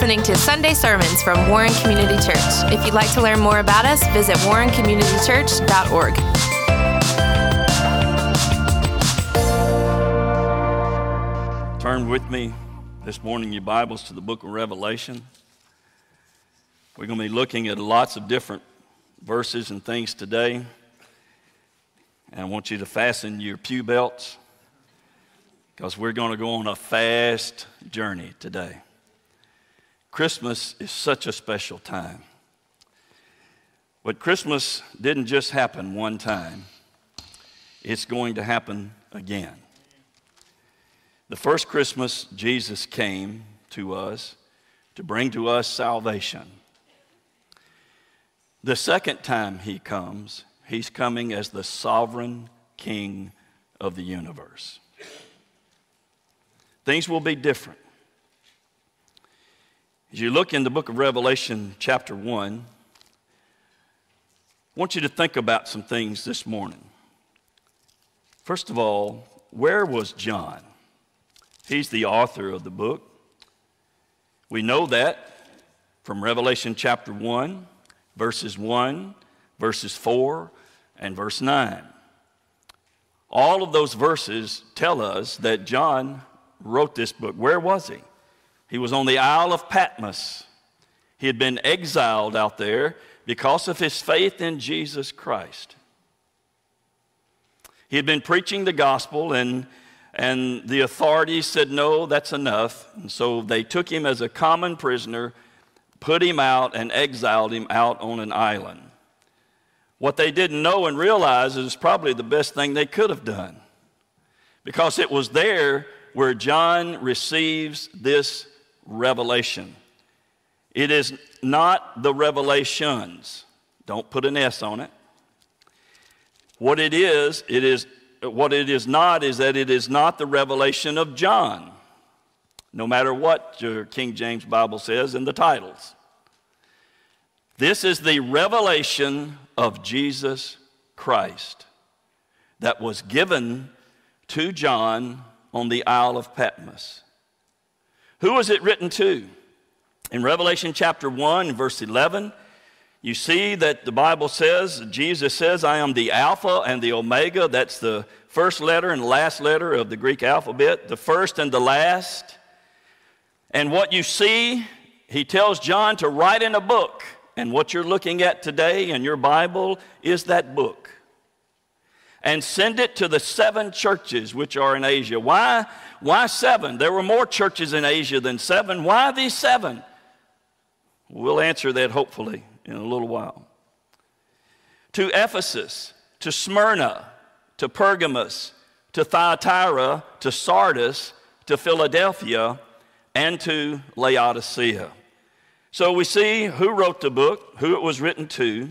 listening to Sunday sermons from Warren Community Church. If you'd like to learn more about us, visit warrencommunitychurch.org. Turn with me this morning your Bibles to the book of Revelation. We're going to be looking at lots of different verses and things today. And I want you to fasten your pew belts because we're going to go on a fast journey today. Christmas is such a special time. But Christmas didn't just happen one time, it's going to happen again. The first Christmas, Jesus came to us to bring to us salvation. The second time he comes, he's coming as the sovereign king of the universe. Things will be different. As you look in the book of Revelation, chapter 1, I want you to think about some things this morning. First of all, where was John? He's the author of the book. We know that from Revelation chapter 1, verses 1, verses 4, and verse 9. All of those verses tell us that John wrote this book. Where was he? He was on the Isle of Patmos. He had been exiled out there because of his faith in Jesus Christ. He had been preaching the gospel, and, and the authorities said, No, that's enough. And so they took him as a common prisoner, put him out, and exiled him out on an island. What they didn't know and realize is probably the best thing they could have done because it was there where John receives this revelation. It is not the revelations. Don't put an S on it. What it is, it is what it is not is that it is not the revelation of John. No matter what your King James Bible says in the titles. This is the revelation of Jesus Christ that was given to John on the Isle of Patmos. Who was it written to? In Revelation chapter 1, verse 11, you see that the Bible says, Jesus says, I am the Alpha and the Omega. That's the first letter and last letter of the Greek alphabet, the first and the last. And what you see, he tells John to write in a book. And what you're looking at today in your Bible is that book and send it to the seven churches which are in Asia. Why? Why seven? There were more churches in Asia than seven. Why these seven? We'll answer that hopefully in a little while. To Ephesus, to Smyrna, to Pergamos, to Thyatira, to Sardis, to Philadelphia, and to Laodicea. So we see who wrote the book, who it was written to.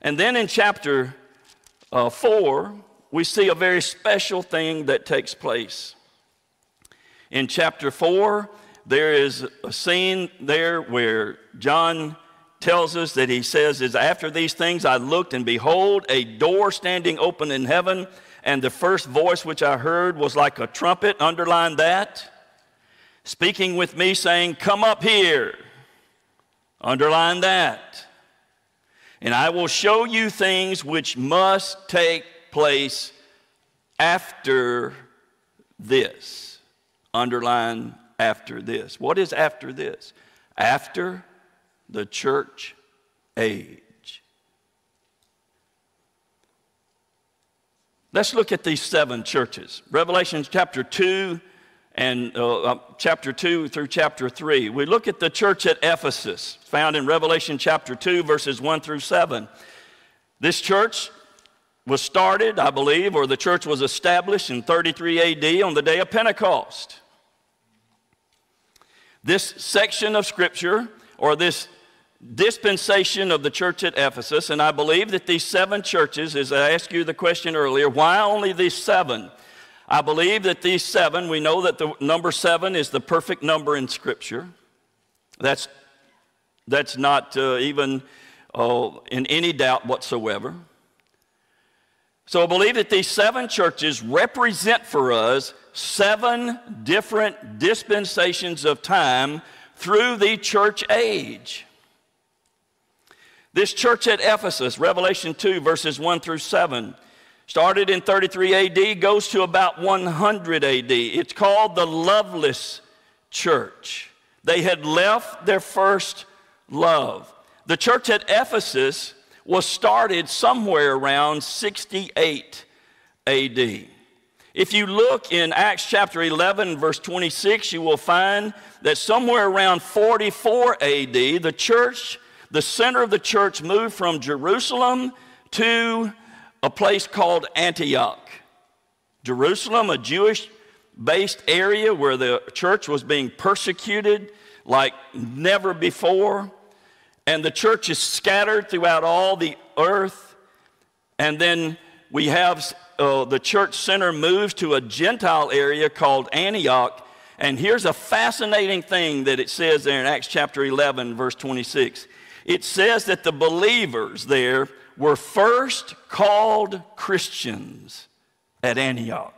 And then in chapter uh, 4, we see a very special thing that takes place. In chapter 4, there is a scene there where John tells us that he says, is after these things I looked and behold a door standing open in heaven and the first voice which I heard was like a trumpet, underline that, speaking with me saying, come up here, underline that. And I will show you things which must take place after this. Underline after this. What is after this? After the church age. Let's look at these seven churches. Revelation chapter 2 and uh, uh, chapter 2 through chapter 3. We look at the church at Ephesus, found in Revelation chapter 2, verses 1 through 7. This church was started, I believe, or the church was established in 33 AD on the day of Pentecost. This section of scripture, or this dispensation of the church at Ephesus, and I believe that these seven churches, as I asked you the question earlier, why only these seven? I believe that these seven, we know that the number seven is the perfect number in Scripture. That's, that's not uh, even uh, in any doubt whatsoever. So I believe that these seven churches represent for us seven different dispensations of time through the church age. This church at Ephesus, Revelation 2, verses 1 through 7, started in 33 AD, goes to about 100 AD. It's called the Loveless Church. They had left their first love. The church at Ephesus was started somewhere around 68 AD. If you look in Acts chapter 11, verse 26, you will find that somewhere around 44 AD, the church, the center of the church moved from Jerusalem to a place called Antioch. Jerusalem, a Jewish based area where the church was being persecuted like never before. And the church is scattered throughout all the earth. And then we have uh, the church center moves to a Gentile area called Antioch. And here's a fascinating thing that it says there in Acts chapter 11, verse 26. It says that the believers there were first called Christians at Antioch.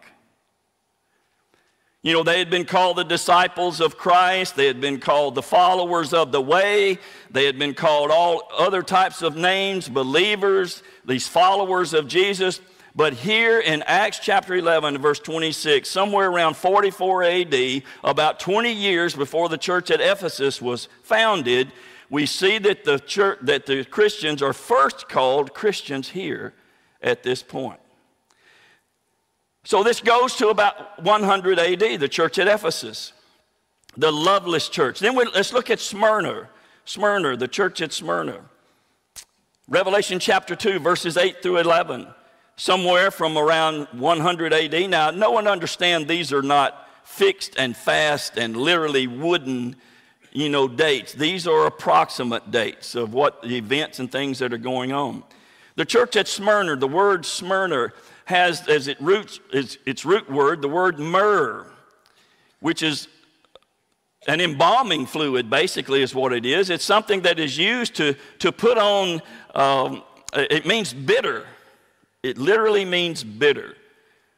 You know, they had been called the disciples of Christ. They had been called the followers of the way. They had been called all other types of names, believers, these followers of Jesus. But here in Acts chapter 11, verse 26, somewhere around 44 AD, about 20 years before the church at Ephesus was founded, we see that the, church, that the Christians are first called Christians here at this point. So this goes to about 100 AD, the church at Ephesus, the loveless church. Then we, let's look at Smyrna, Smyrna, the church at Smyrna. Revelation chapter 2, verses 8 through 11 somewhere from around 100 AD. Now, no one understand these are not fixed and fast and literally wooden, you know, dates. These are approximate dates of what the events and things that are going on. The church at Smyrna, the word Smyrna has as roots its, its root word the word myrrh, which is an embalming fluid, basically, is what it is. It's something that is used to, to put on, um, it means bitter. It literally means bitter.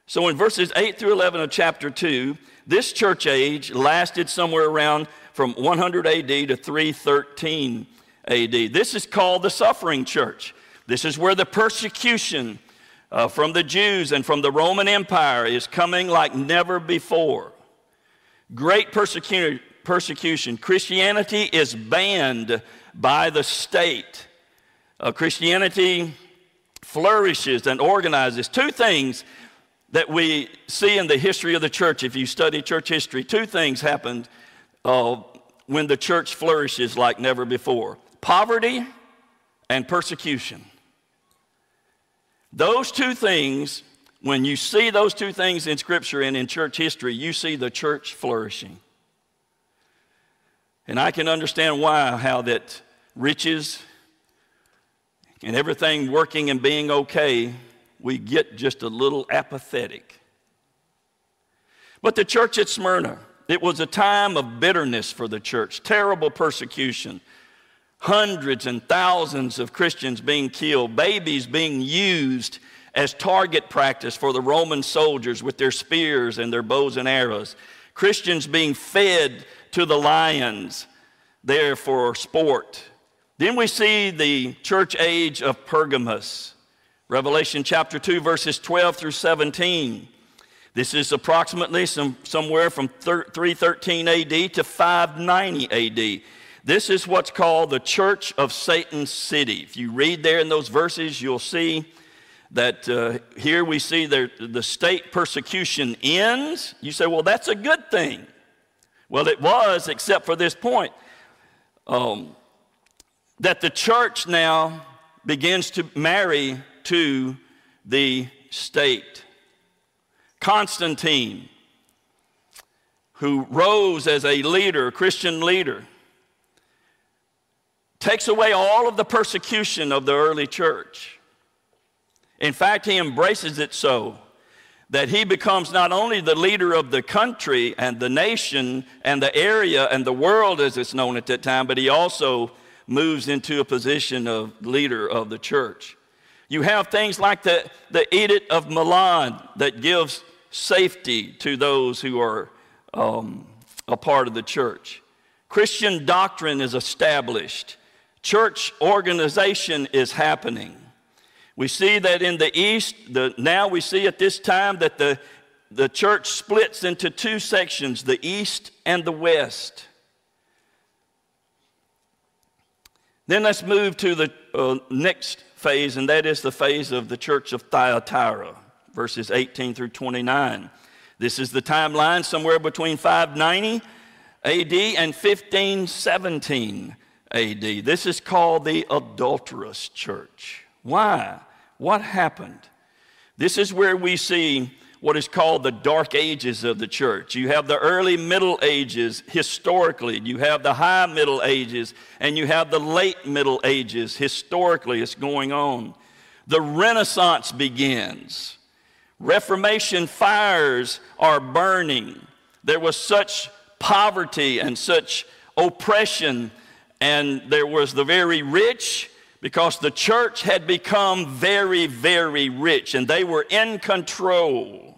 So in verses 8 through 11 of chapter 2, this church age lasted somewhere around from 100 AD to 313 AD. This is called the suffering church. This is where the persecution uh, from the Jews and from the Roman Empire is coming like never before. Great persecution. persecution. Christianity is banned by the state. Uh, Christianity flourishes and organizes. Two things that we see in the history of the church, if you study church history, two things happened uh, when the church flourishes like never before poverty and persecution. Those two things, when you see those two things in Scripture and in church history, you see the church flourishing. And I can understand why, how that riches and everything working and being okay, we get just a little apathetic. But the church at Smyrna, it was a time of bitterness for the church, terrible persecution, hundreds and thousands of Christians being killed, babies being used as target practice for the Roman soldiers with their spears and their bows and arrows, Christians being fed to the lions there for sport. Then we see the church age of Pergamos. Revelation chapter 2, verses 12 through 17. This is approximately some, somewhere from 313 AD to 590 AD. This is what's called the church of Satan's city. If you read there in those verses, you'll see that uh, here we see the, the state persecution ends. You say, well, that's a good thing. Well, it was, except for this point. Um, that the church now begins to marry to the state. Constantine, who rose as a leader, Christian leader, takes away all of the persecution of the early church. In fact, he embraces it so that he becomes not only the leader of the country and the nation and the area and the world as it's known at that time, but he also moves into a position of leader of the church. You have things like the, the Edict of Milan that gives safety to those who are um, a part of the church. Christian doctrine is established. Church organization is happening. We see that in the East, the, now we see at this time that the, the church splits into two sections the East and the West. Then let's move to the uh, next phase, and that is the phase of the church of Thyatira, verses 18 through 29. This is the timeline somewhere between 590 AD and 1517 AD. This is called the adulterous church. Why? What happened? This is where we see what is called the dark ages of the church. You have the early Middle Ages historically, you have the high Middle Ages, and you have the late Middle Ages historically. It's going on. The Renaissance begins. Reformation fires are burning. There was such poverty and such oppression, and there was the very rich because the church had become very, very rich and they were in control.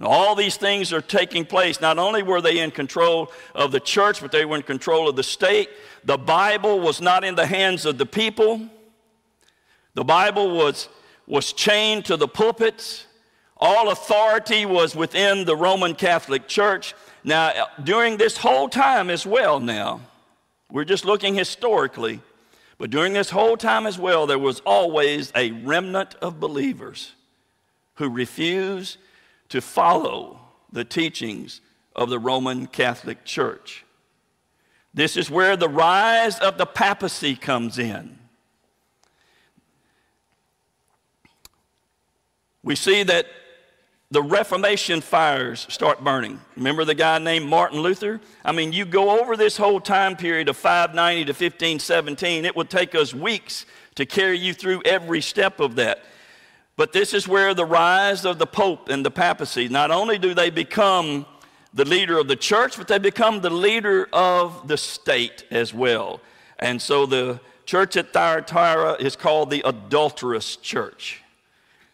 All these things are taking place. Not only were they in control of the church, but they were in control of the state. The Bible was not in the hands of the people. The Bible was, was chained to the pulpits. All authority was within the Roman Catholic Church. Now, during this whole time as well, now, we're just looking historically, but during this whole time as well, there was always a remnant of believers who refused to follow the teachings of the Roman Catholic Church. This is where the rise of the papacy comes in. We see that the Reformation fires start burning. Remember the guy named Martin Luther? I mean, you go over this whole time period of 590 to 1517, it would take us weeks to carry you through every step of that. But this is where the rise of the Pope and the papacy, not only do they become the leader of the church, but they become the leader of the state as well. And so the church at Thyatira is called the adulterous church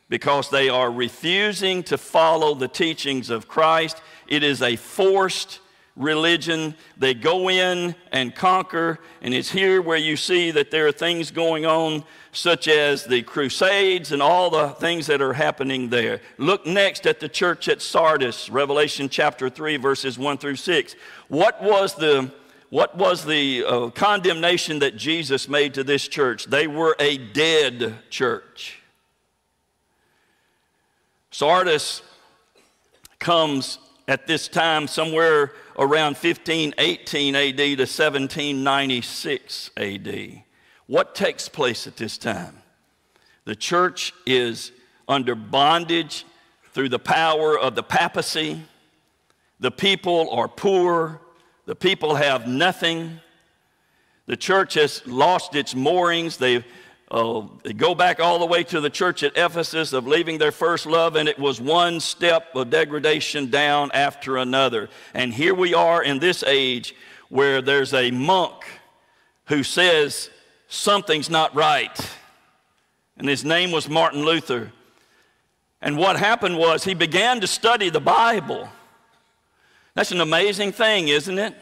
because they are refusing to follow the teachings of Christ. It is a forced religion. They go in and conquer, and it's here where you see that there are things going on, such as the Crusades and all the things that are happening there. Look next at the church at Sardis, Revelation chapter 3, verses 1 through 6. What was the what was the uh, condemnation that Jesus made to this church? They were a dead church. Sardis comes at this time somewhere around 1518 AD to 1796 AD. What takes place at this time? The church is under bondage through the power of the papacy. The people are poor. The people have nothing. The church has lost its moorings. They've uh, go back all the way to the church at Ephesus of leaving their first love, and it was one step of degradation down after another. And here we are in this age where there's a monk who says something's not right. And his name was Martin Luther. And what happened was he began to study the Bible. That's an amazing thing, isn't it?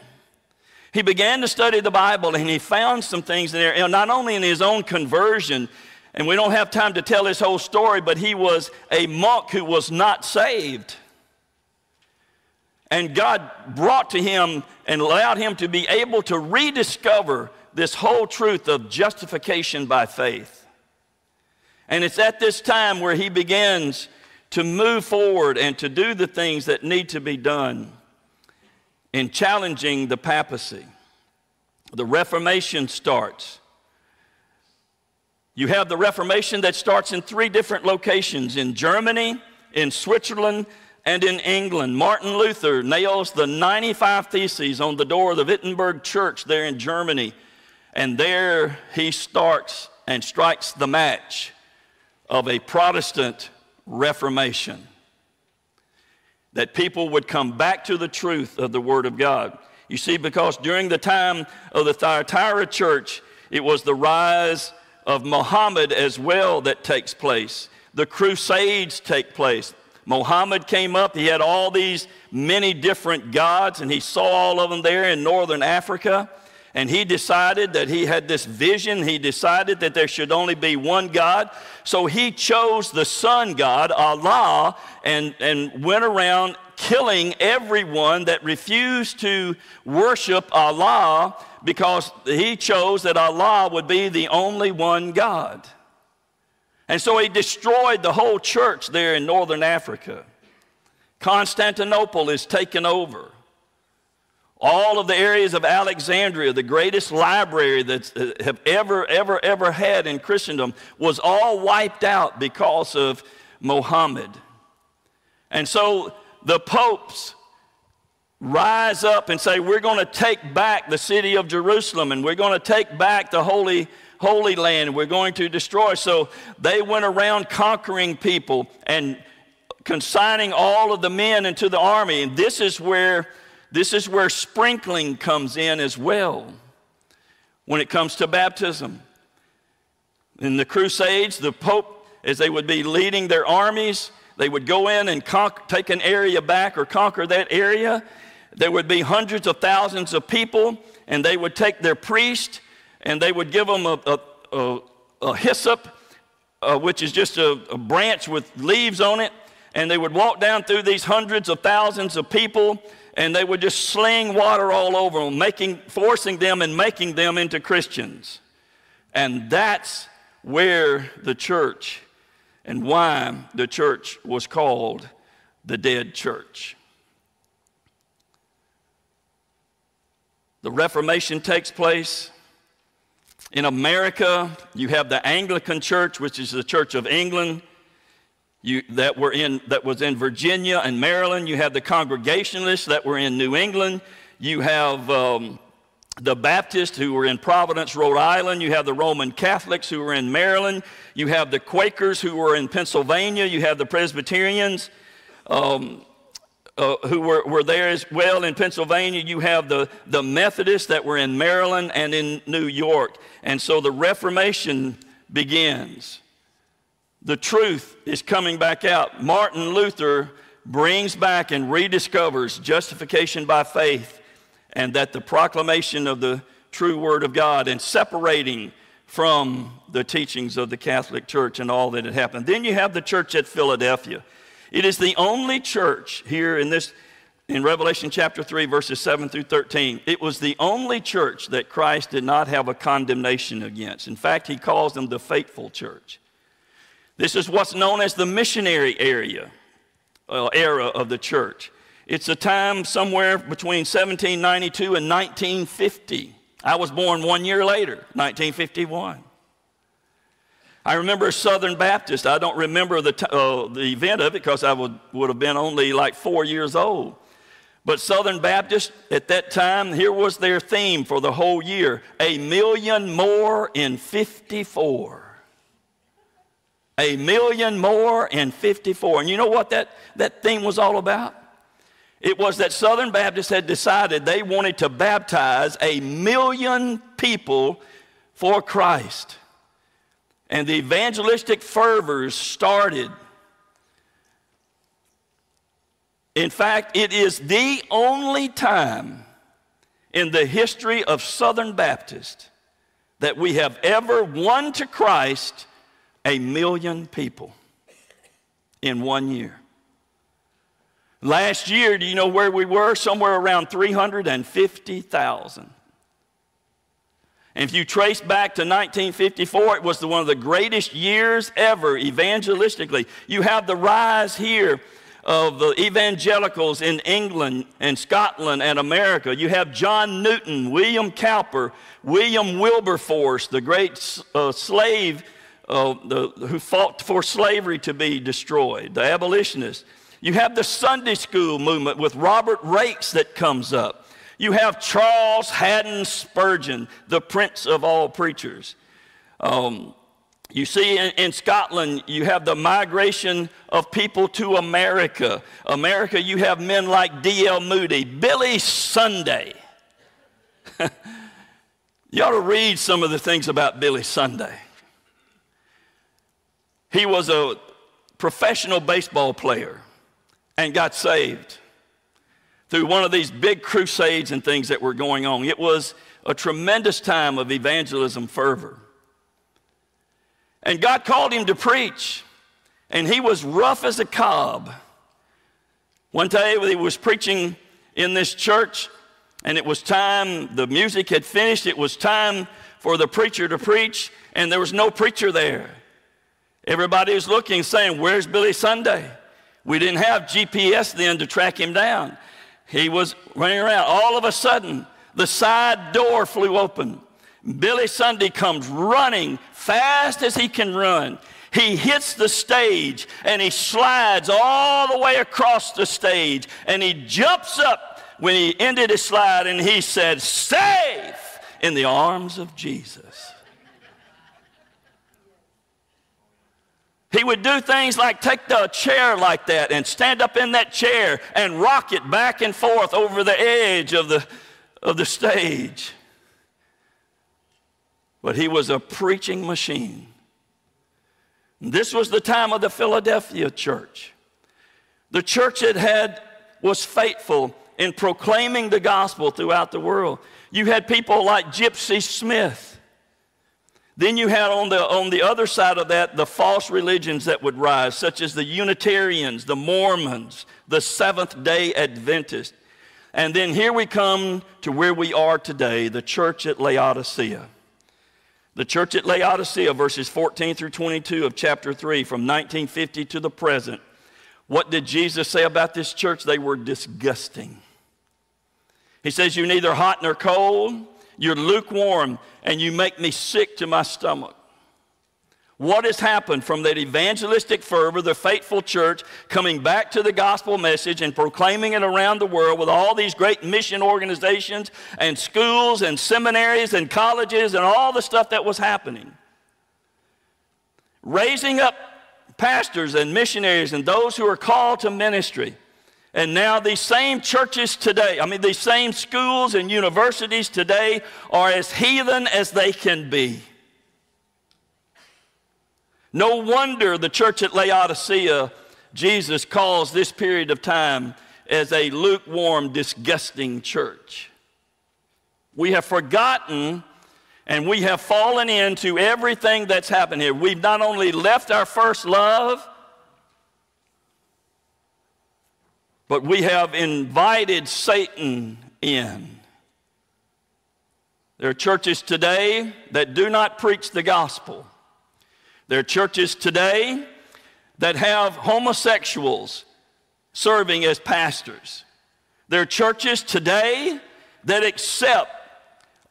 He began to study the Bible and he found some things in there, not only in his own conversion, and we don't have time to tell his whole story, but he was a monk who was not saved. And God brought to him and allowed him to be able to rediscover this whole truth of justification by faith. And it's at this time where he begins to move forward and to do the things that need to be done in challenging the papacy. The Reformation starts. You have the Reformation that starts in three different locations in Germany, in Switzerland, and in England. Martin Luther nails the 95 Theses on the door of the Wittenberg Church there in Germany. And there he starts and strikes the match of a Protestant Reformation that people would come back to the truth of the Word of God. You see, because during the time of the Thyatira church, it was the rise of Muhammad as well that takes place. The Crusades take place. Muhammad came up. He had all these many different gods, and he saw all of them there in northern Africa. And he decided that he had this vision. He decided that there should only be one God. So he chose the sun god, Allah, and, and went around killing everyone that refused to worship Allah because he chose that Allah would be the only one God. And so he destroyed the whole church there in northern Africa. Constantinople is taken over. All of the areas of Alexandria, the greatest library that uh, have ever, ever, ever had in Christendom, was all wiped out because of Mohammed. And so the popes rise up and say, We're going to take back the city of Jerusalem and we're going to take back the holy Holy Land. We're going to destroy. So they went around conquering people and consigning all of the men into the army. And this is where this is where sprinkling comes in as well when it comes to baptism. In the Crusades, the Pope, as they would be leading their armies, they would go in and take an area back or conquer that area. There would be hundreds of thousands of people, and they would take their priest and they would give them a, a, a, a hyssop, uh, which is just a, a branch with leaves on it, and they would walk down through these hundreds of thousands of people and they would just sling water all over them, making, forcing them and making them into Christians. And that's where the church and why the church was called the dead church. The Reformation takes place. In America, you have the Anglican Church, which is the Church of England. You, that, were in, that was in Virginia and Maryland. You have the Congregationalists that were in New England. You have um, the Baptists who were in Providence, Rhode Island. You have the Roman Catholics who were in Maryland. You have the Quakers who were in Pennsylvania. You have the Presbyterians. Um, uh, who were, were there as well in Pennsylvania. You have the, the Methodists that were in Maryland and in New York. And so the Reformation begins. The truth is coming back out. Martin Luther brings back and rediscovers justification by faith and that the proclamation of the true Word of God and separating from the teachings of the Catholic Church and all that had happened. Then you have the church at Philadelphia. It is the only church here in this in Revelation chapter 3 verses 7 through 13. It was the only church that Christ did not have a condemnation against. In fact, he calls them the faithful church. This is what's known as the missionary area uh, era of the church. It's a time somewhere between 1792 and 1950. I was born one year later, 1951. I remember Southern Baptist. I don't remember the, t- uh, the event of it because I would, would have been only like four years old. But Southern Baptist at that time, here was their theme for the whole year a million more in 54. A million more in 54. And you know what that, that theme was all about? It was that Southern Baptists had decided they wanted to baptize a million people for Christ. And the evangelistic fervors started. In fact, it is the only time in the history of Southern Baptist that we have ever won to Christ a million people in one year. Last year, do you know where we were? Somewhere around 350,000. And if you trace back to 1954, it was the, one of the greatest years ever evangelistically. You have the rise here of the evangelicals in England and Scotland and America. You have John Newton, William Cowper, William Wilberforce, the great uh, slave uh, the, who fought for slavery to be destroyed, the abolitionists. You have the Sunday school movement with Robert Raikes that comes up. You have Charles Haddon Spurgeon, the prince of all preachers. Um, you see, in, in, Scotland, you have the migration of people to America. America, you have men like D.L. Moody, Billy Sunday. you ought to read some of the things about Billy Sunday. He was a professional baseball player. and got saved through one of these big crusades and things that were going on. It was a tremendous time of evangelism fervor. And God called him to preach, and he was rough as a cob. One day he was preaching in this church, and it was time, the music had finished, it was time for the preacher to preach, and there was no preacher there. Everybody was looking, saying, Where's Billy Sunday? We didn't have GPS then to track him down. He was running around. All of a sudden, the side door flew open. Billy Sunday comes running fast as he can run. He hits the stage and he slides all the way across the stage and he jumps up when he ended his slide and he said, Safe in the arms of Jesus. He would do things like take the chair like that and stand up in that chair and rock it back and forth over the edge of the, of the stage. But he was a preaching machine. This was the time of the Philadelphia church. The church that had was faithful in proclaiming the gospel throughout the world. You had people like Gypsy Smith then you had on the, on the other side of that the false religions that would rise, such as the Unitarians, the Mormons, the Seventh day Adventists. And then here we come to where we are today, the church at Laodicea. The church at Laodicea, verses 14 through 22 of chapter 3, from 1950 to the present. What did Jesus say about this church? They were disgusting. He says, You're neither hot nor cold. You're lukewarm and you make me sick to my stomach. What has happened from that evangelistic fervor, the faithful church coming back to the gospel message and proclaiming it around the world with all these great mission organizations and schools and seminaries and colleges and all the stuff that was happening? Raising up pastors and missionaries and those who are called to ministry and now these same churches today, I mean, these same schools and universities today are as heathen as they can be. No wonder the church at Laodicea, Jesus calls this period of time as a lukewarm, disgusting church. We have forgotten and we have fallen into everything that's happened here. We've not only left our first love, But we have invited Satan in. There are churches today that do not preach the gospel. There are churches today that have homosexuals serving as pastors. There are churches today that accept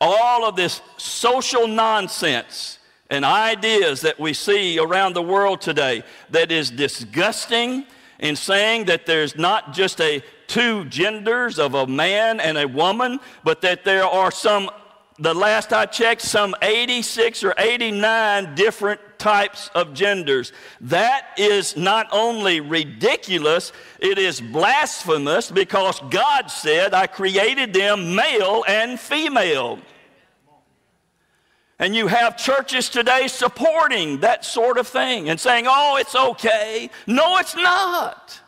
all of this social nonsense and ideas that we see around the world today that is disgusting in saying that there's not just a two genders of a man and a woman, but that there are some, the last I checked, some 86 or 89 different types of genders. That is not only ridiculous, it is blasphemous because God said, I created them male and female. And you have churches today supporting that sort of thing and saying, oh, it's okay. No, it's not.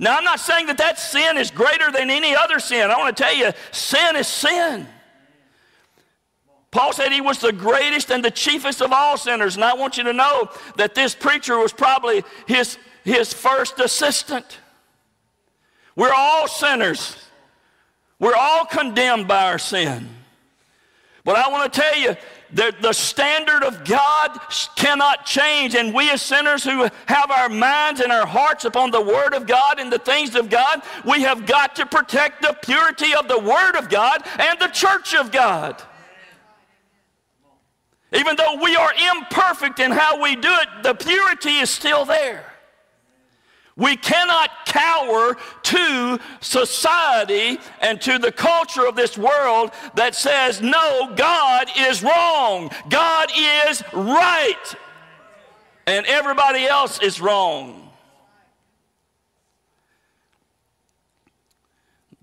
Now, I'm not saying that that sin is greater than any other sin. I want to tell you, sin is sin. Paul said he was the greatest and the chiefest of all sinners. And I want you to know that this preacher was probably his, his first assistant. We're all sinners, we're all condemned by our sin. But I want to tell you, the, the standard of God cannot change. And we as sinners who have our minds and our hearts upon the Word of God and the things of God, we have got to protect the purity of the Word of God and the church of God. Even though we are imperfect in how we do it, the purity is still there. We cannot cower to society and to the culture of this world that says, no, God is wrong, God is right, and everybody else is wrong.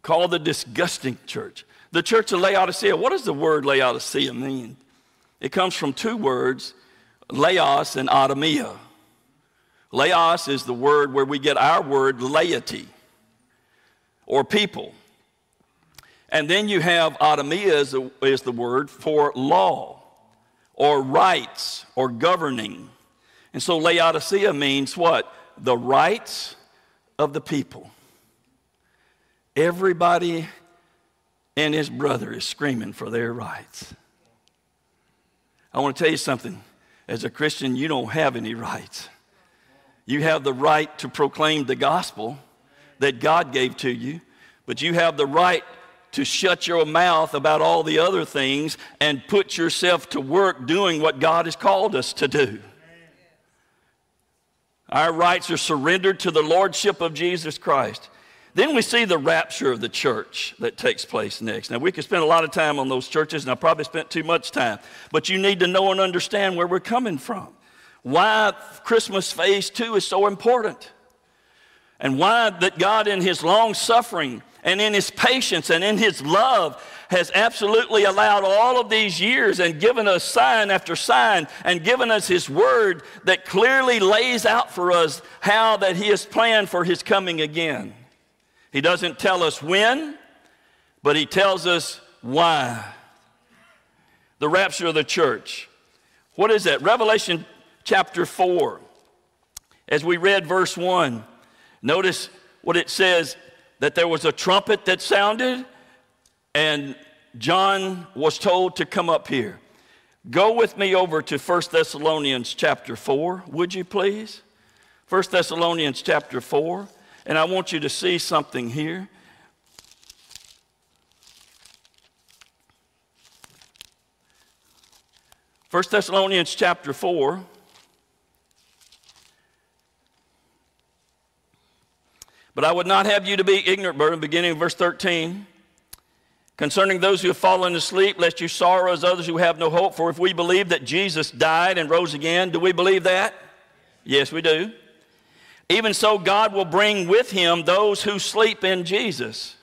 Called the disgusting church. The church of Laodicea, what does the word Laodicea mean? It comes from two words, Laos and Adamia. Laos is the word where we get our word laity or people. And then you have atomia is is the word for law or rights or governing. And so Laodicea means what? The rights of the people. Everybody and his brother is screaming for their rights. I want to tell you something. As a Christian, you don't have any rights. You have the right to proclaim the gospel that God gave to you, but you have the right to shut your mouth about all the other things and put yourself to work doing what God has called us to do. Our rights are surrendered to the Lordship of Jesus Christ. Then we see the rapture of the church that takes place next. Now, we could spend a lot of time on those churches, and I probably spent too much time, but you need to know and understand where we're coming from. Why Christmas phase two is so important, and why that God, in His long suffering and in His patience and in His love, has absolutely allowed all of these years and given us sign after sign and given us His word that clearly lays out for us how that He has planned for His coming again. He doesn't tell us when, but he tells us why. The rapture of the church. What is that? Revelation chapter 4. As we read verse 1, notice what it says that there was a trumpet that sounded, and John was told to come up here. Go with me over to 1 Thessalonians chapter 4, would you please? 1 Thessalonians chapter 4. And I want you to see something here. First Thessalonians chapter 4. But I would not have you to be ignorant, brethren, beginning of verse 13, concerning those who have fallen asleep, lest you sorrow as others who have no hope. For if we believe that Jesus died and rose again, do we believe that? Yes, we do. Even so, God will bring with him those who sleep in Jesus.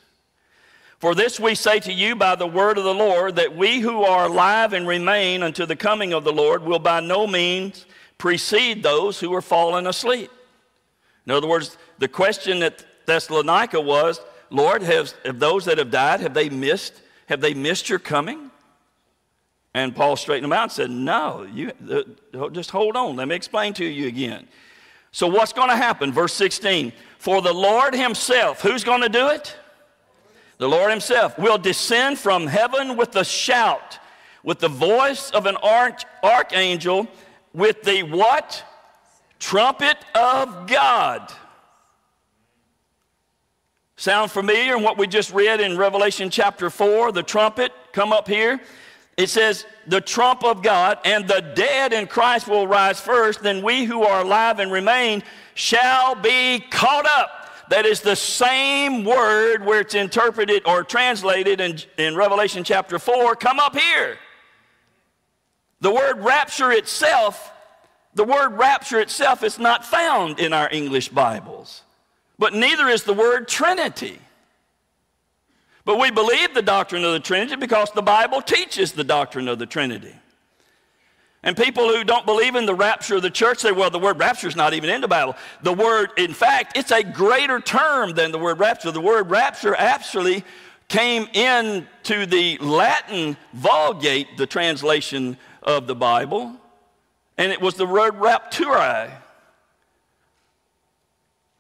For this we say to you by the word of the Lord, that we who are alive and remain unto the coming of the Lord will by no means precede those who are fallen asleep. In other words, the question at Thessalonica was, Lord, have, have those that have died, have they missed, have they missed your coming? And Paul straightened them out and said, No, you, uh, just hold on. Let me explain to you again. So, what's going to happen? Verse 16 For the Lord Himself, who's going to do it? The Lord Himself will descend from heaven with a shout, with the voice of an arch- archangel, with the what? Trumpet of God. Sound familiar in what we just read in Revelation chapter 4? The trumpet, come up here. It says, the trump of God, and the dead in Christ will rise first, then we who are alive and remain shall be caught up. That is the same word where it's interpreted or translated in, in Revelation chapter 4. Come up here. The word rapture itself, the word rapture itself is not found in our English Bibles, but neither is the word Trinity. But we believe the doctrine of the Trinity because the Bible teaches the doctrine of the Trinity. And people who don't believe in the rapture of the church say, well, the word rapture is not even in the Bible. The word, in fact, it's a greater term than the word rapture. The word rapture actually came into the Latin Vulgate, the translation of the Bible, and it was the word rapturi.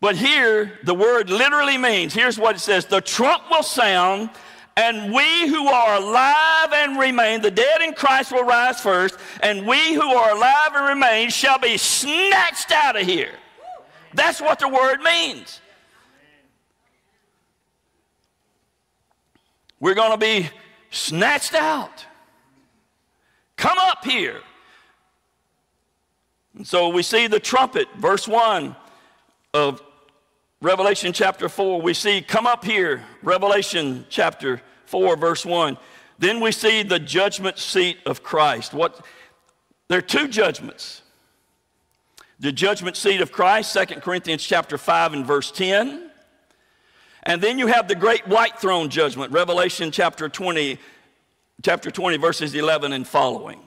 But here, the word literally means here's what it says the trump will sound, and we who are alive and remain, the dead in Christ will rise first, and we who are alive and remain shall be snatched out of here. That's what the word means. We're going to be snatched out. Come up here. And so we see the trumpet, verse 1 of Revelation chapter 4, we see, come up here, Revelation chapter 4, verse 1. Then we see the judgment seat of Christ. What, there are two judgments. The judgment seat of Christ, 2 Corinthians chapter 5 and verse 10. And then you have the great white throne judgment, Revelation chapter 20, chapter 20, verses 11 and following.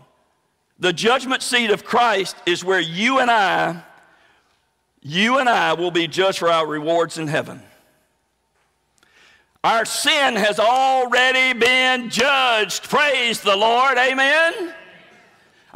The judgment seat of Christ is where you and I you and I will be judged for our rewards in heaven. Our sin has already been judged. Praise the Lord. Amen.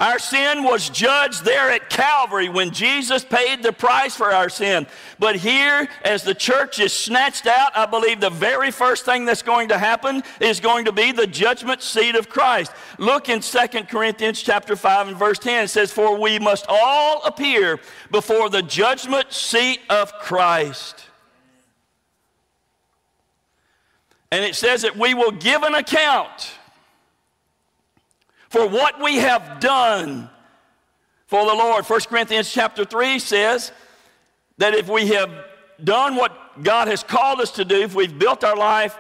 Our sin was judged there at Calvary when Jesus paid the price for our sin. But here, as the church is snatched out, I believe the very first thing that's going to happen is going to be the judgment seat of Christ. Look in 2 Corinthians chapter 5 and verse 10. It says, For we must all appear before the judgment seat of Christ. And it says that we will give an account for what we have done for the Lord. 1 Corinthians chapter 3 says that if we have done what God has called us to do, if we've built our life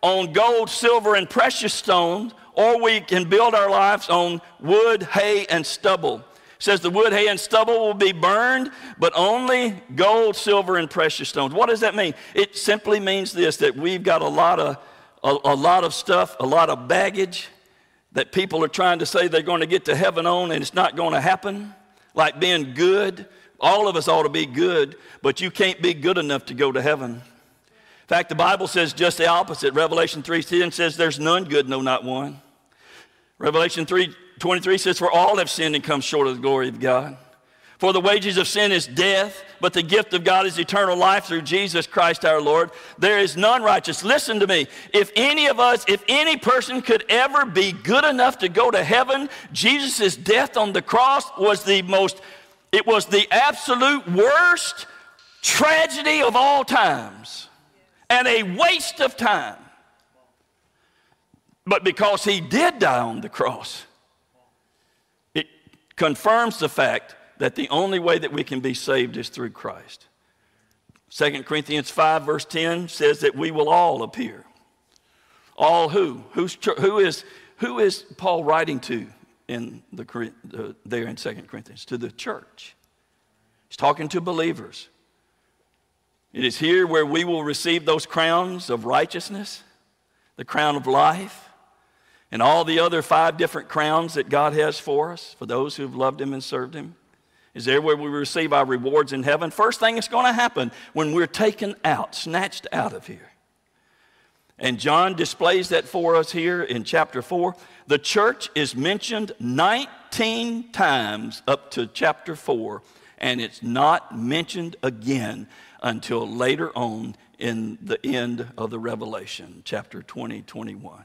on gold, silver, and precious stones, or we can build our lives on wood, hay, and stubble. It says the wood, hay, and stubble will be burned, but only gold, silver, and precious stones. What does that mean? It simply means this that we've got a lot of, a, a lot of stuff, a lot of baggage that people are trying to say they're going to get to heaven on and it's not going to happen, like being good. All of us ought to be good, but you can't be good enough to go to heaven. In fact, the Bible says just the opposite. Revelation 3:10 says there's none good, no not one. Revelation 3:23 says for all have sinned and come short of the glory of God. For the wages of sin is death, but the gift of God is eternal life through Jesus Christ our Lord. There is none righteous. Listen to me. If any of us, if any person could ever be good enough to go to heaven, Jesus' death on the cross was the most, it was the absolute worst tragedy of all times and a waste of time. But because he did die on the cross, it confirms the fact that the only way that we can be saved is through Christ. 2 Corinthians 5, verse 10 says that we will all appear. All who? Who's, who, is, who is Paul writing to in the, uh, there in 2 Corinthians? To the church. He's talking to believers. It is here where we will receive those crowns of righteousness, the crown of life, and all the other five different crowns that God has for us, for those who've loved Him and served Him is there where we receive our rewards in heaven. First thing that's going to happen when we're taken out, snatched out of here. And John displays that for us here in chapter 4. The church is mentioned 19 times up to chapter 4, and it's not mentioned again until later on in the end of the Revelation, chapter 20, 21.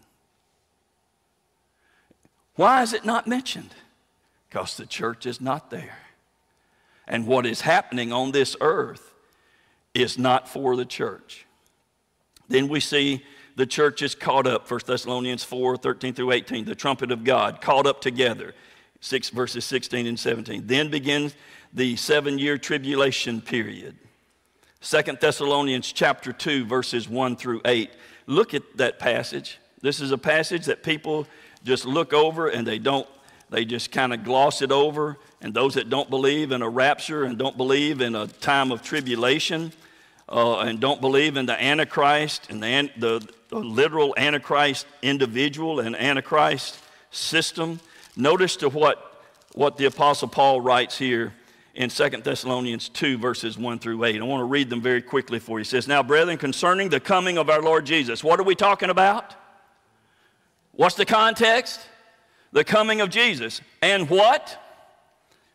Why is it not mentioned? Because the church is not there. And what is happening on this earth is not for the church. Then we see the church is caught up, 1 Thessalonians 4 13 through 18, the trumpet of God, caught up together, 6 verses 16 and 17. Then begins the seven year tribulation period. 2 Thessalonians chapter 2, verses 1 through 8. Look at that passage. This is a passage that people just look over and they don't, they just kind of gloss it over and those that don't believe in a rapture and don't believe in a time of tribulation uh, and don't believe in the Antichrist and the, the, the literal Antichrist individual and Antichrist system, notice to what, what the Apostle Paul writes here in 2 Thessalonians 2, verses 1 through 8. I want to read them very quickly for you. He says, Now, brethren, concerning the coming of our Lord Jesus, what are we talking about? What's the context? The coming of Jesus. And what?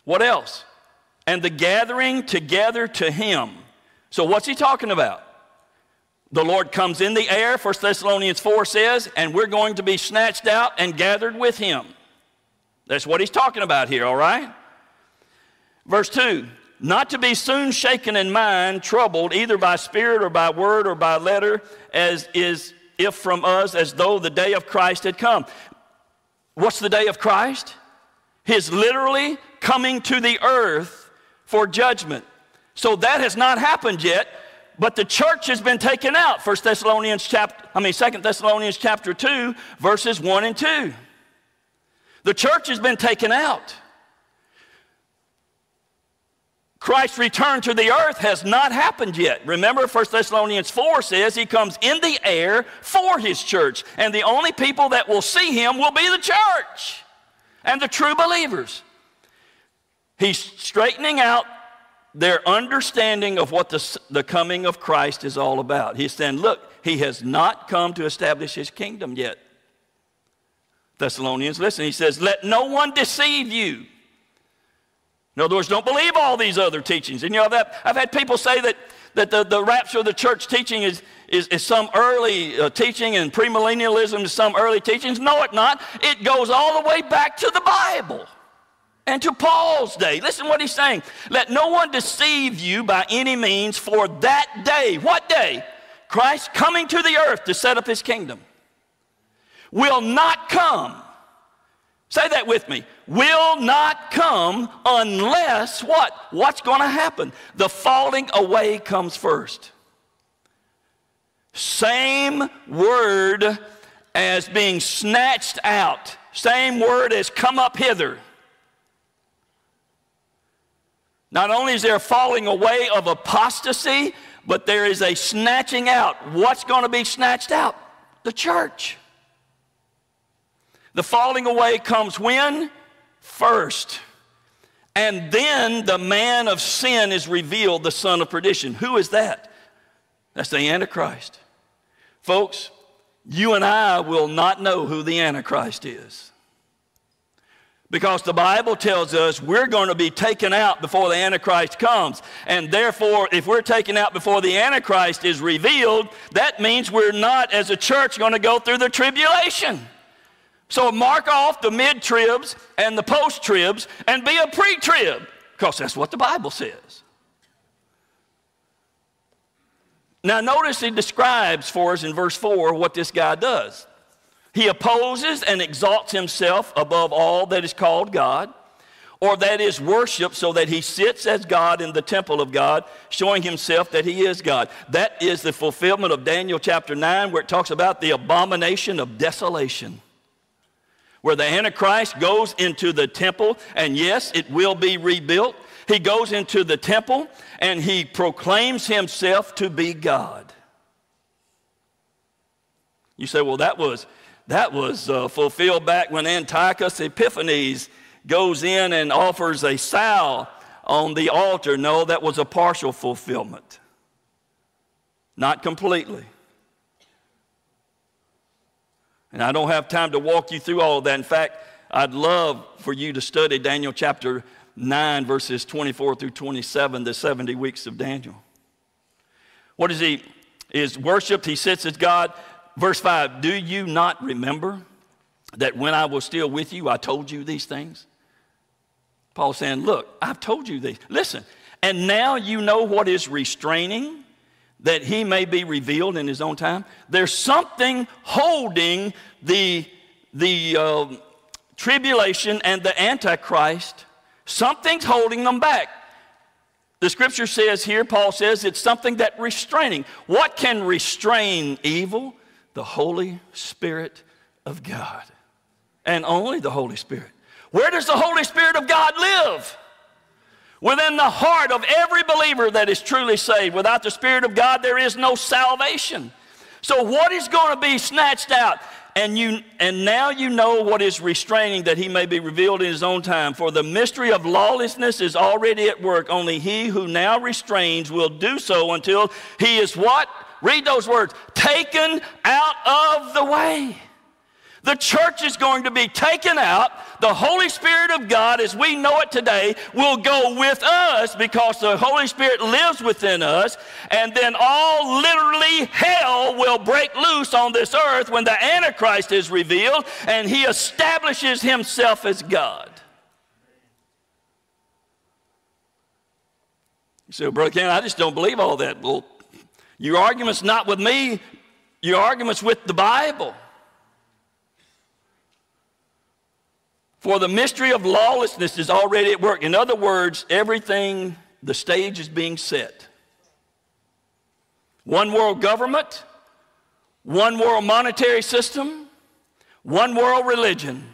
What else? And the gathering together to him. So, what's he talking about? The Lord comes in the air, 1 Thessalonians 4 says, and we're going to be snatched out and gathered with him. That's what he's talking about here, all right? Verse 2 Not to be soon shaken in mind, troubled either by spirit or by word or by letter, as is if from us, as though the day of Christ had come. What's the day of Christ? His literally coming to the earth for judgment. So that has not happened yet, but the church has been taken out. First Thessalonians chapter, I mean Second Thessalonians chapter 2, verses 1 and 2. The church has been taken out. Christ's return to the earth has not happened yet. Remember, 1 Thessalonians 4 says he comes in the air for his church, and the only people that will see him will be the church and the true believers. He's straightening out their understanding of what the, the coming of Christ is all about. He's saying, look, he has not come to establish his kingdom yet. Thessalonians, listen, he says, let no one deceive you. In other words, don't believe all these other teachings. And you know, I've, I've had people say that, that the, the rapture of the church teaching is, is, is some early uh, teaching and premillennialism is some early teachings. No, it's not. It goes all the way back to the Bible and to Paul's day. Listen what he's saying. Let no one deceive you by any means, for that day, what day? Christ coming to the earth to set up his kingdom will not come. Say that with me. Will not come unless what? What's going to happen? The falling away comes first. Same word as being snatched out. Same word as come up hither. Not only is there a falling away of apostasy, but there is a snatching out. What's going to be snatched out? The church. The falling away comes when? First. And then the man of sin is revealed, the son of perdition. Who is that? That's the Antichrist. Folks, you and I will not know who the Antichrist is. Because the Bible tells us we're going to be taken out before the Antichrist comes. And therefore, if we're taken out before the Antichrist is revealed, that means we're not, as a church, going to go through the tribulation. So mark off the mid tribs and the post tribs and be a pre trib, because that's what the Bible says. Now, notice he describes for us in verse 4 what this guy does. He opposes and exalts himself above all that is called God or that is worship so that he sits as God in the temple of God, showing himself that he is God. That is the fulfillment of Daniel chapter 9, where it talks about the abomination of desolation. Where the Antichrist goes into the temple, and yes, it will be rebuilt. He goes into the temple and he proclaims himself to be God. You say, well, that was that was uh, fulfilled back when Antiochus Epiphanes goes in and offers a sow on the altar. No, that was a partial fulfillment, not completely. And I don't have time to walk you through all of that. In fact, I'd love for you to study Daniel chapter 9, verses 24 through 27, the 70 weeks of Daniel. What is he? Is worshiped, he sits as God. Verse 5 Do you not remember that when I was still with you, I told you these things? Paul saying, Look, I've told you these. Listen, and now you know what is restraining, that he may be revealed in his own time. There's something holding the, the uh, tribulation and the Antichrist, something's holding them back. The scripture says here, Paul says, it's something that restraining. What can restrain evil? The Holy Spirit of God. And only the Holy Spirit. Where does the Holy Spirit of God live? Within the heart of every believer that is truly saved. Without the Spirit of God, there is no salvation. So, what is going to be snatched out? And, you, and now you know what is restraining that he may be revealed in his own time. For the mystery of lawlessness is already at work. Only he who now restrains will do so until he is what? Read those words taken out of the way. The church is going to be taken out. The Holy Spirit of God, as we know it today, will go with us because the Holy Spirit lives within us. And then all literally hell will break loose on this earth when the Antichrist is revealed and he establishes himself as God. You say, Brother Ken, I just don't believe all that. Well, your argument's not with me, your argument's with the Bible. For the mystery of lawlessness is already at work. In other words, everything, the stage is being set. One world government, one world monetary system, one world religion.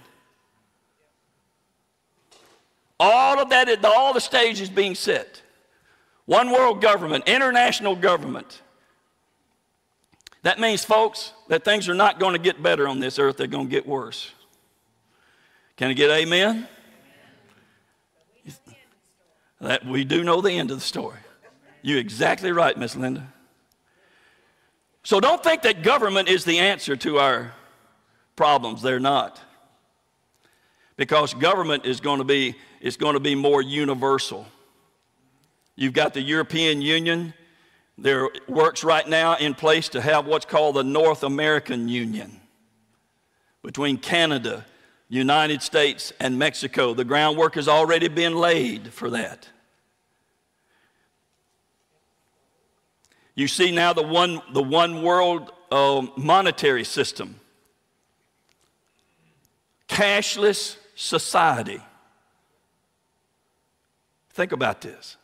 All of that, all the stage is being set. One world government, international government, that means, folks, that things are not going to get better on this earth, they're going to get worse. Can I get amen? That we do know the end of the story. You're exactly right, Miss Linda. So don't think that government is the answer to our problems. They're not. Because government is going to be, is going to be more universal. You've got the European Union. There works right now in place to have what's called the North American Union between Canada, United States, and Mexico. The groundwork has already been laid for that. You see now the one, the one world uh, monetary system, cashless society. Think about this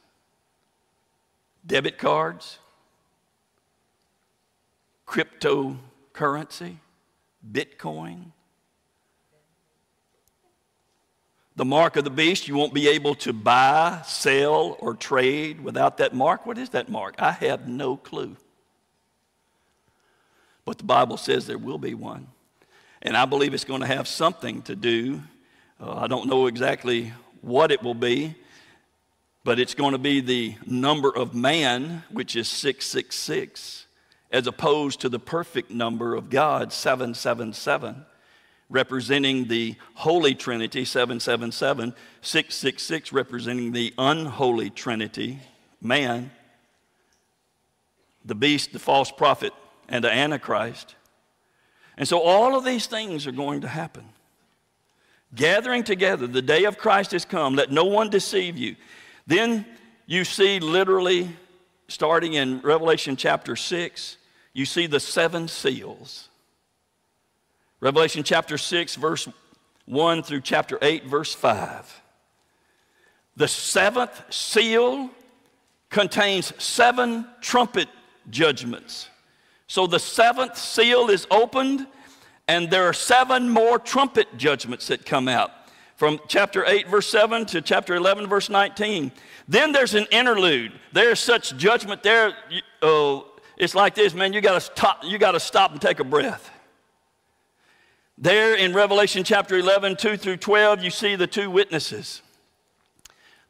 debit cards, cryptocurrency, Bitcoin. The mark of the beast, you won't be able to buy, sell, or trade without that mark. What is that mark? I have no clue. But the Bible says there will be one. And I believe it's going to have something to do. Uh, I don't know exactly what it will be, but it's going to be the number of man, which is 666 as opposed to the perfect number of God, 777, representing the Holy Trinity, 777, 666 representing the unholy Trinity, man, the beast, the false prophet, and the Antichrist. And so all of these things are going to happen. Gathering together, the day of Christ has come, let no one deceive you. Then you see literally starting in Revelation chapter 6, you see the seven seals. Revelation chapter 6, verse 1 through chapter 8, verse 5. The seventh seal contains seven trumpet judgments. So the seventh seal is opened, and there are seven more trumpet judgments that come out. From chapter 8, verse 7 to chapter 11, verse 19. Then there's an interlude. There's such judgment there. Uh, it's like this, man. You got to stop. You got to stop and take a breath. There in Revelation chapter 11, 2 through 12, you see the two witnesses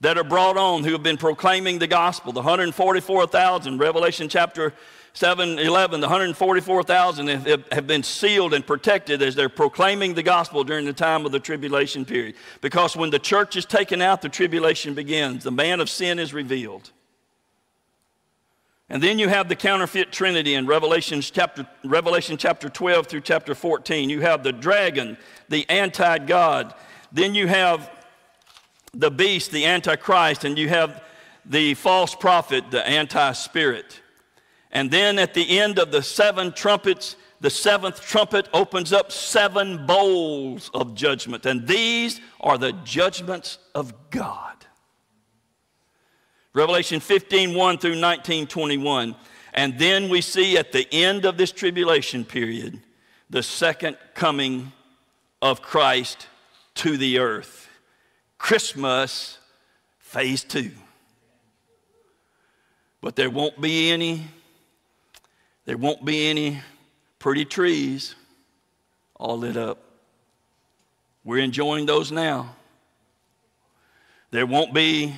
that are brought on who have been proclaiming the gospel. The 144,000, Revelation chapter 7 11, the 144,000 have, been sealed and protected as they're proclaiming the gospel during the time of the tribulation period. Because when the church is taken out, the tribulation begins. The man of sin is revealed. And then you have the counterfeit trinity in Revelation chapter, Revelation chapter 12 through chapter 14. You have the dragon, the anti God. Then you have the beast, the antichrist, and you have the false prophet, the anti spirit. And then at the end of the seven trumpets, the seventh trumpet opens up seven bowls of judgment. And these are the judgments of God. Revelation 15, 1 through 19, 21. And then we see at the end of this tribulation period the second coming of Christ to the earth. Christmas, phase two. But there won't be any, there won't be any pretty trees all lit up. We're enjoying those now. There won't be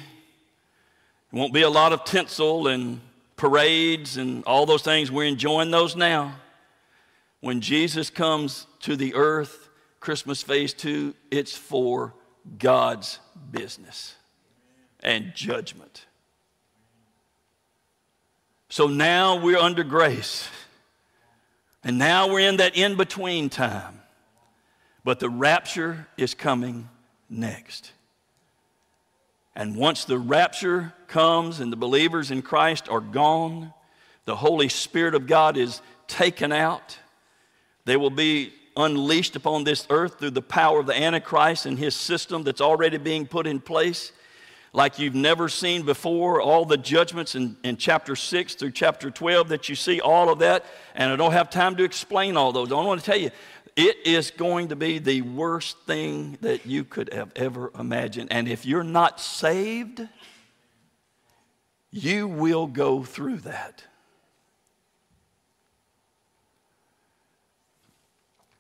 won't be a lot of tinsel and parades and all those things. We're enjoying those now. When Jesus comes to the earth, Christmas phase two, it's for God's business and judgment. So now we're under grace. And now we're in that in between time. But the rapture is coming next. And once the rapture comes and the believers in Christ are gone, the Holy Spirit of God is taken out. They will be unleashed upon this earth through the power of the Antichrist and his system that's already being put in place like you've never seen before. All the judgments in, in chapter 6 through chapter 12 that you see, all of that. And I don't have time to explain all those. I want to tell you, it is going to be the worst thing that you could have ever imagined. And if you're not saved, you will go through that.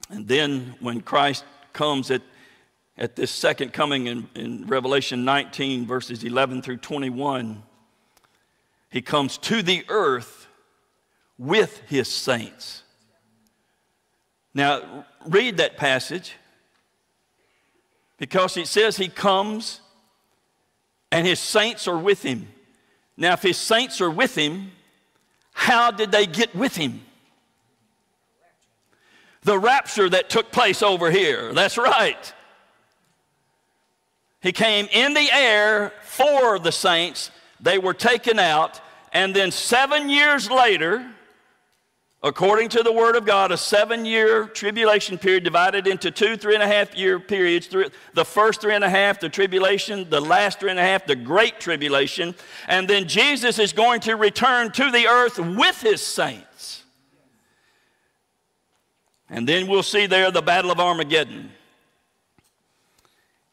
And then when Christ comes at, at this second coming in, in Revelation 19, verses 11 through 21, he comes to the earth with his saints. Now, read that passage because it says he comes and his saints are with him. Now, if his saints are with him, how did they get with him? The rapture that took place over here. That's right. He came in the air for the saints. They were taken out. And then seven years later, according to the Word of God, a seven year tribulation period divided into two three and a half year periods. The first three and a half, the tribulation, the last three and a half, the great tribulation. And then Jesus is going to return to the earth with his saints. And then we'll see there the Battle of Armageddon.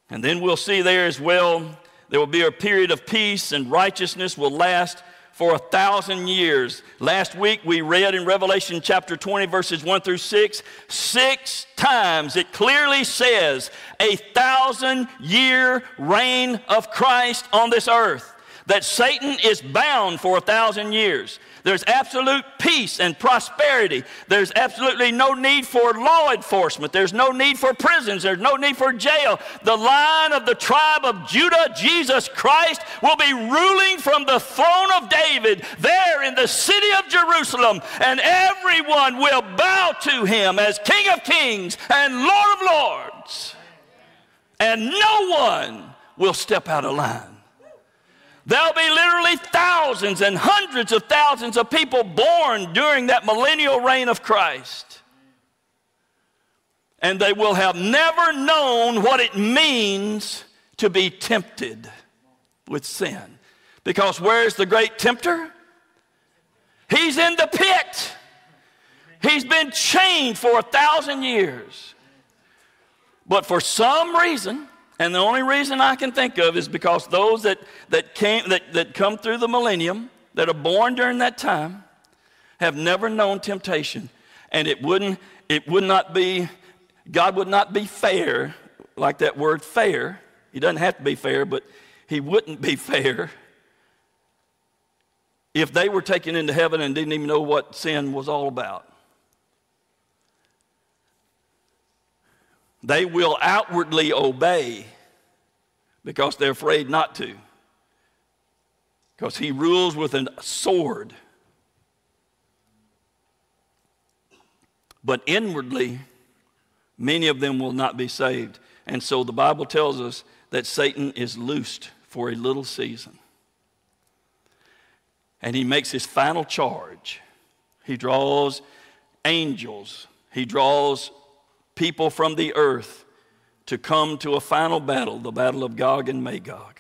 And then we'll see there as well, there will be a period of peace and righteousness will last for a thousand years. Last week we read in Revelation chapter 20, verses 1 through 6, six times it clearly says a thousand year reign of Christ on this earth. That Satan is bound for a thousand years. There's absolute peace and prosperity. There's absolutely no need for law enforcement. There's no need for prisons. There's no need for jail. The line of the tribe of Judah, Jesus Christ, will be ruling from the throne of David there in the city of Jerusalem, and everyone will bow to him as King of kings and Lord of lords. And no one will step out of line. There'll be literally thousands and hundreds of thousands of people born during that millennial reign of Christ. And they will have never known what it means to be tempted with sin. Because where's the great tempter? He's in the pit. He's been chained for a thousand years. But for some reason, and the only reason I can think of is because those that, that, came, that, that come through the millennium, that are born during that time, have never known temptation. And it wouldn't, it would not be, God would not be fair, like that word fair. He doesn't have to be fair, but He wouldn't be fair if they were taken into heaven and didn't even know what sin was all about. They will outwardly obey because they're afraid not to. Because he rules with a sword. But inwardly, many of them will not be saved. And so the Bible tells us that Satan is loosed for a little season. And he makes his final charge. He draws angels, he draws people from the earth to come to a final battle, the battle of Gog and Magog.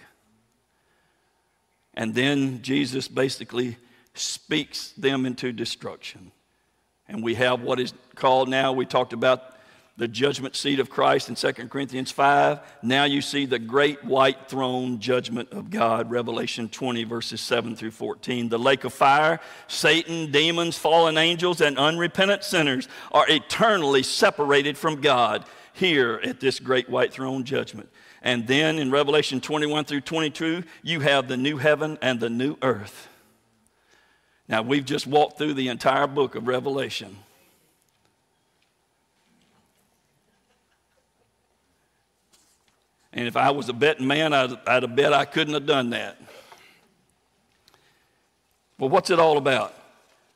And then Jesus basically speaks them into destruction. And we have what is called now, we talked about the judgment seat of Christ in 2 Corinthians 5. Now you see the great white throne judgment of God, Revelation 20, verses 7 through 14. The lake of fire, Satan, demons, fallen angels, and unrepentant sinners are eternally separated from God here at this great white throne judgment. And then in Revelation 21 through 22, you have the new heaven and the new earth. Now, we've just walked through the entire book of Revelation. And if I was a betting man, I'd, I'd have bet I couldn't have done that. Well, what's it all about?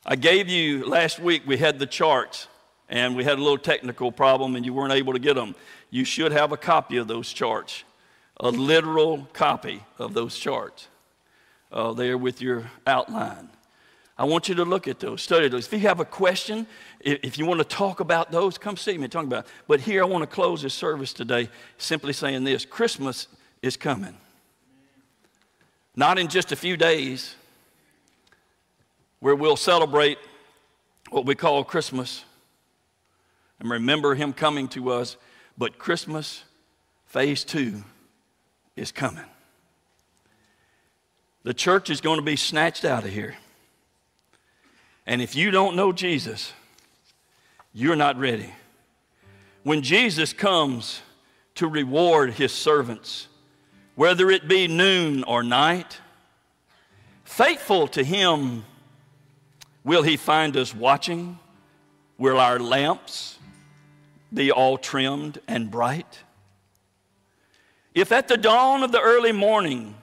I gave you last week, we had the charts, and we had a little technical problem, and you weren't able to get them. You should have a copy of those charts, a literal copy of those charts uh, there with your outline. I want you to look at those, study those. If you have a question, if you want to talk about those, come see me talk about it. But here I want to close this service today simply saying this Christmas is coming. Not in just a few days, where we'll celebrate what we call Christmas and remember Him coming to us, but Christmas phase two is coming. The church is going to be snatched out of here. And if you don't know Jesus, you're not ready. When Jesus comes to reward his servants, whether it be noon or night. Faithful to him will he find us watching. Will our lamps be all trimmed and bright? If at the dawn of the early morning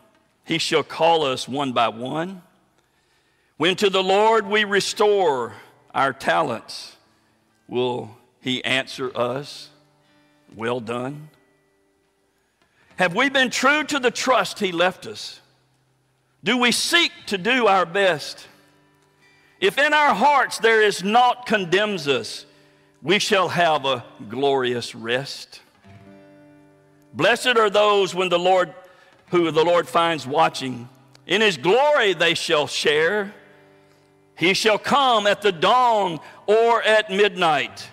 he shall call us one by one, when to the Lord we restore our talents, will he answer us, Well done? Have we been true to the trust he left us? Do we seek to do our best? If in our hearts there is naught condemns us, we shall have a glorious rest. Blessed are those when the Lord, who the Lord finds watching. In his glory they shall share. He shall come at the dawn or at midnight.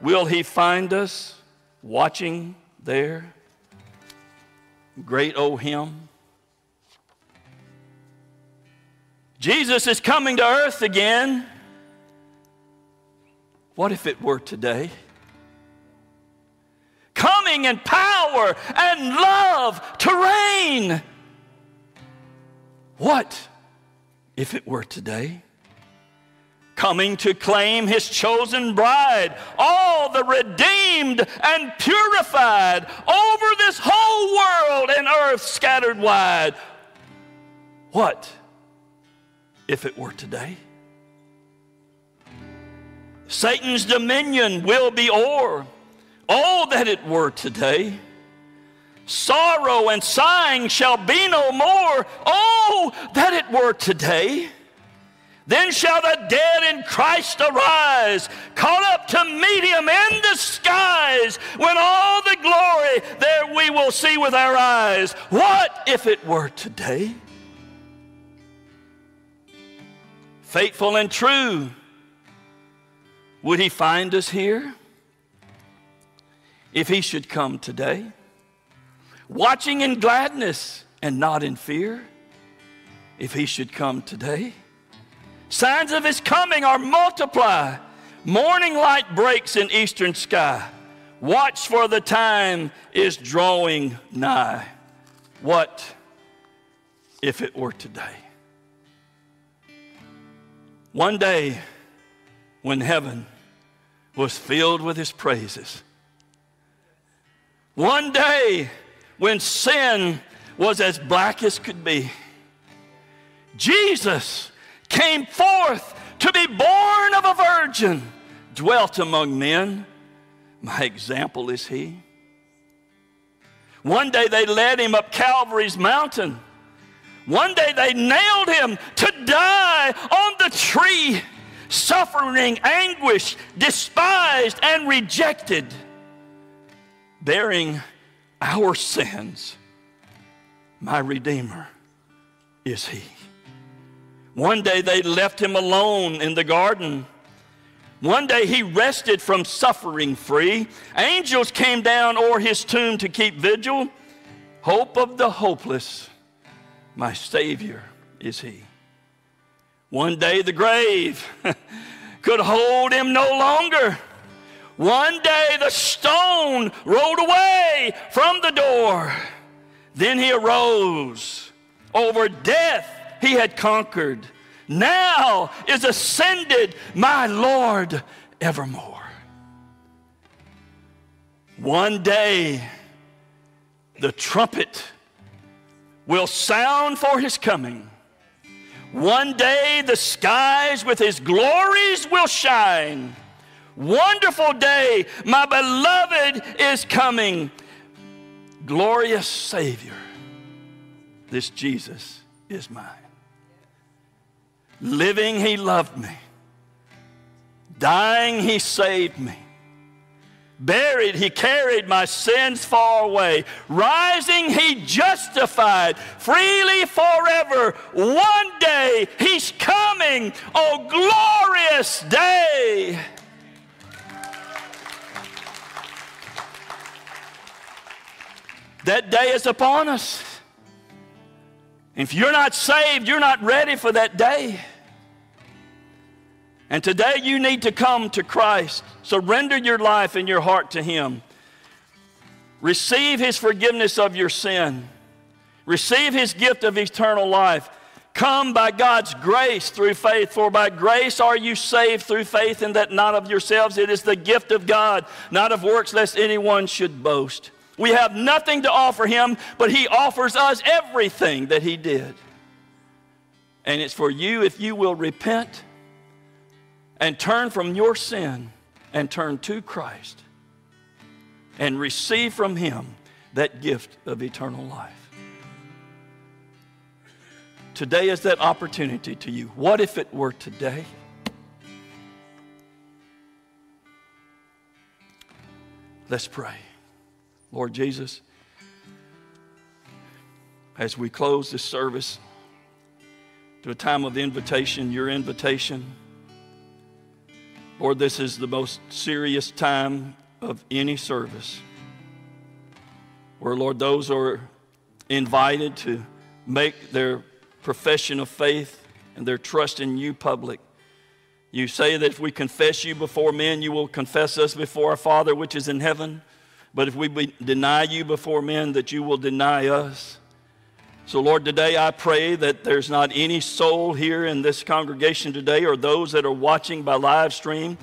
Will he find us watching there? Great O hymn. Jesus is coming to earth again. What if it were today? Coming in power and love to reign. What if it were today? Coming to claim his chosen bride, all the redeemed and purified over this whole world and earth scattered wide. What if it were today? Satan's dominion will be o'er. Oh, that it were today. Sorrow and sighing shall be no more. Oh, that it were today. Then shall the dead in Christ arise, caught up to meet him in the skies, when all the glory there we will see with our eyes. What if it were today? Faithful and true, would he find us here? If he should come today, watching in gladness and not in fear, if he should come today. Signs of his coming are multiply. Morning light breaks in eastern sky. Watch for the time is drawing nigh. What if it were today? One day when heaven was filled with his praises. One day when sin was as black as could be. Jesus came forth to be born of a virgin, dwelt among men. My example is he. One day they led him up Calvary's mountain. One day they nailed him to die on the tree, suffering anguish, despised and rejected, bearing our sins. My Redeemer is he. One day they left him alone in the garden. One day he rested from suffering free. Angels came down o'er his tomb to keep vigil. Hope of the hopeless, my Savior is he. One day the grave could hold him no longer. One day the stone rolled away from the door. Then he arose over death he had conquered. Now is ascended my Lord evermore. One day, the trumpet will sound for his coming. One day, the skies with his glories will shine. Wonderful day, my beloved is coming. Glorious Savior, this Jesus is mine. Living, He loved me. Dying, He saved me. Buried, He carried my sins far away. Rising, He justified freely forever. One day, He's coming. Oh, glorious day! That day is upon us. If you're not saved, you're not ready for that day. And today you need to come to Christ. Surrender your life and your heart to Him. Receive his forgiveness of your sin. Receive his gift of eternal life. Come by God's grace through faith, for by grace are you saved through faith, and that not of yourselves. It is the gift of God, not of works, lest anyone should boast. We have nothing to offer him, but he offers us everything that he did. And it's for you if you will repent and turn from your sin and turn to Christ and receive from him that gift of eternal life. Today is that opportunity to you. What if it were today? Let's pray. Lord Jesus, as we close this service to a time of invitation, your invitation, Lord, this is the most serious time of any service where, Lord, those are invited to make their profession of faith and their trust in you public. You say that if we confess you before men, you will confess us before our Father which is in heaven. But if we deny you before men, that you will deny us. So, Lord, today I pray that there's not any soul here in this congregation today or those that are watching by live stream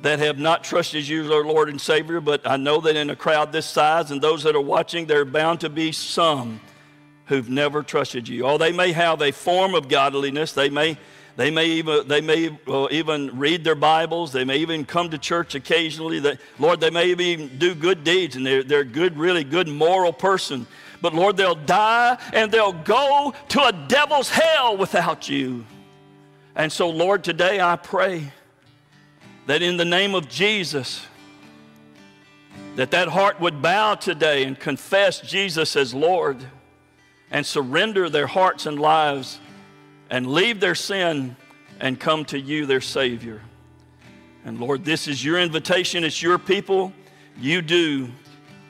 that have not trusted you Lord and Savior. But I know that in a crowd this size and those that are watching, there are bound to be some who've never trusted you. Oh, they may have a form of godliness. They may, they may even, they may even read their Bibles. They may even come to church occasionally. That, Lord, they may even do good deeds and they're, they're good, really good moral person. But Lord, they'll die and they'll go to a devil's hell without you. And so, Lord, today I pray that in the name of Jesus, that that heart would bow today and confess Jesus as Lord and surrender their hearts and lives and leave their sin and come to you, their Savior. And Lord, this is your invitation. It's your people. You do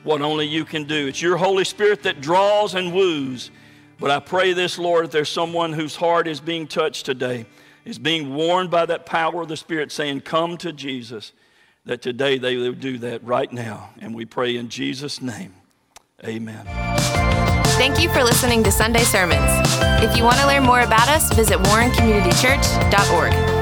what only you can do. It's your Holy Spirit that draws and woos. But I pray this, Lord, if there's someone whose heart is being touched today, is being warned by that power of the Spirit saying, Come to Jesus, that today they will do that right now. And we pray in Jesus' name. Amen. Thank you for listening to Sunday Sermons. If you want to learn more about us, visit warrencommunitychurch.org.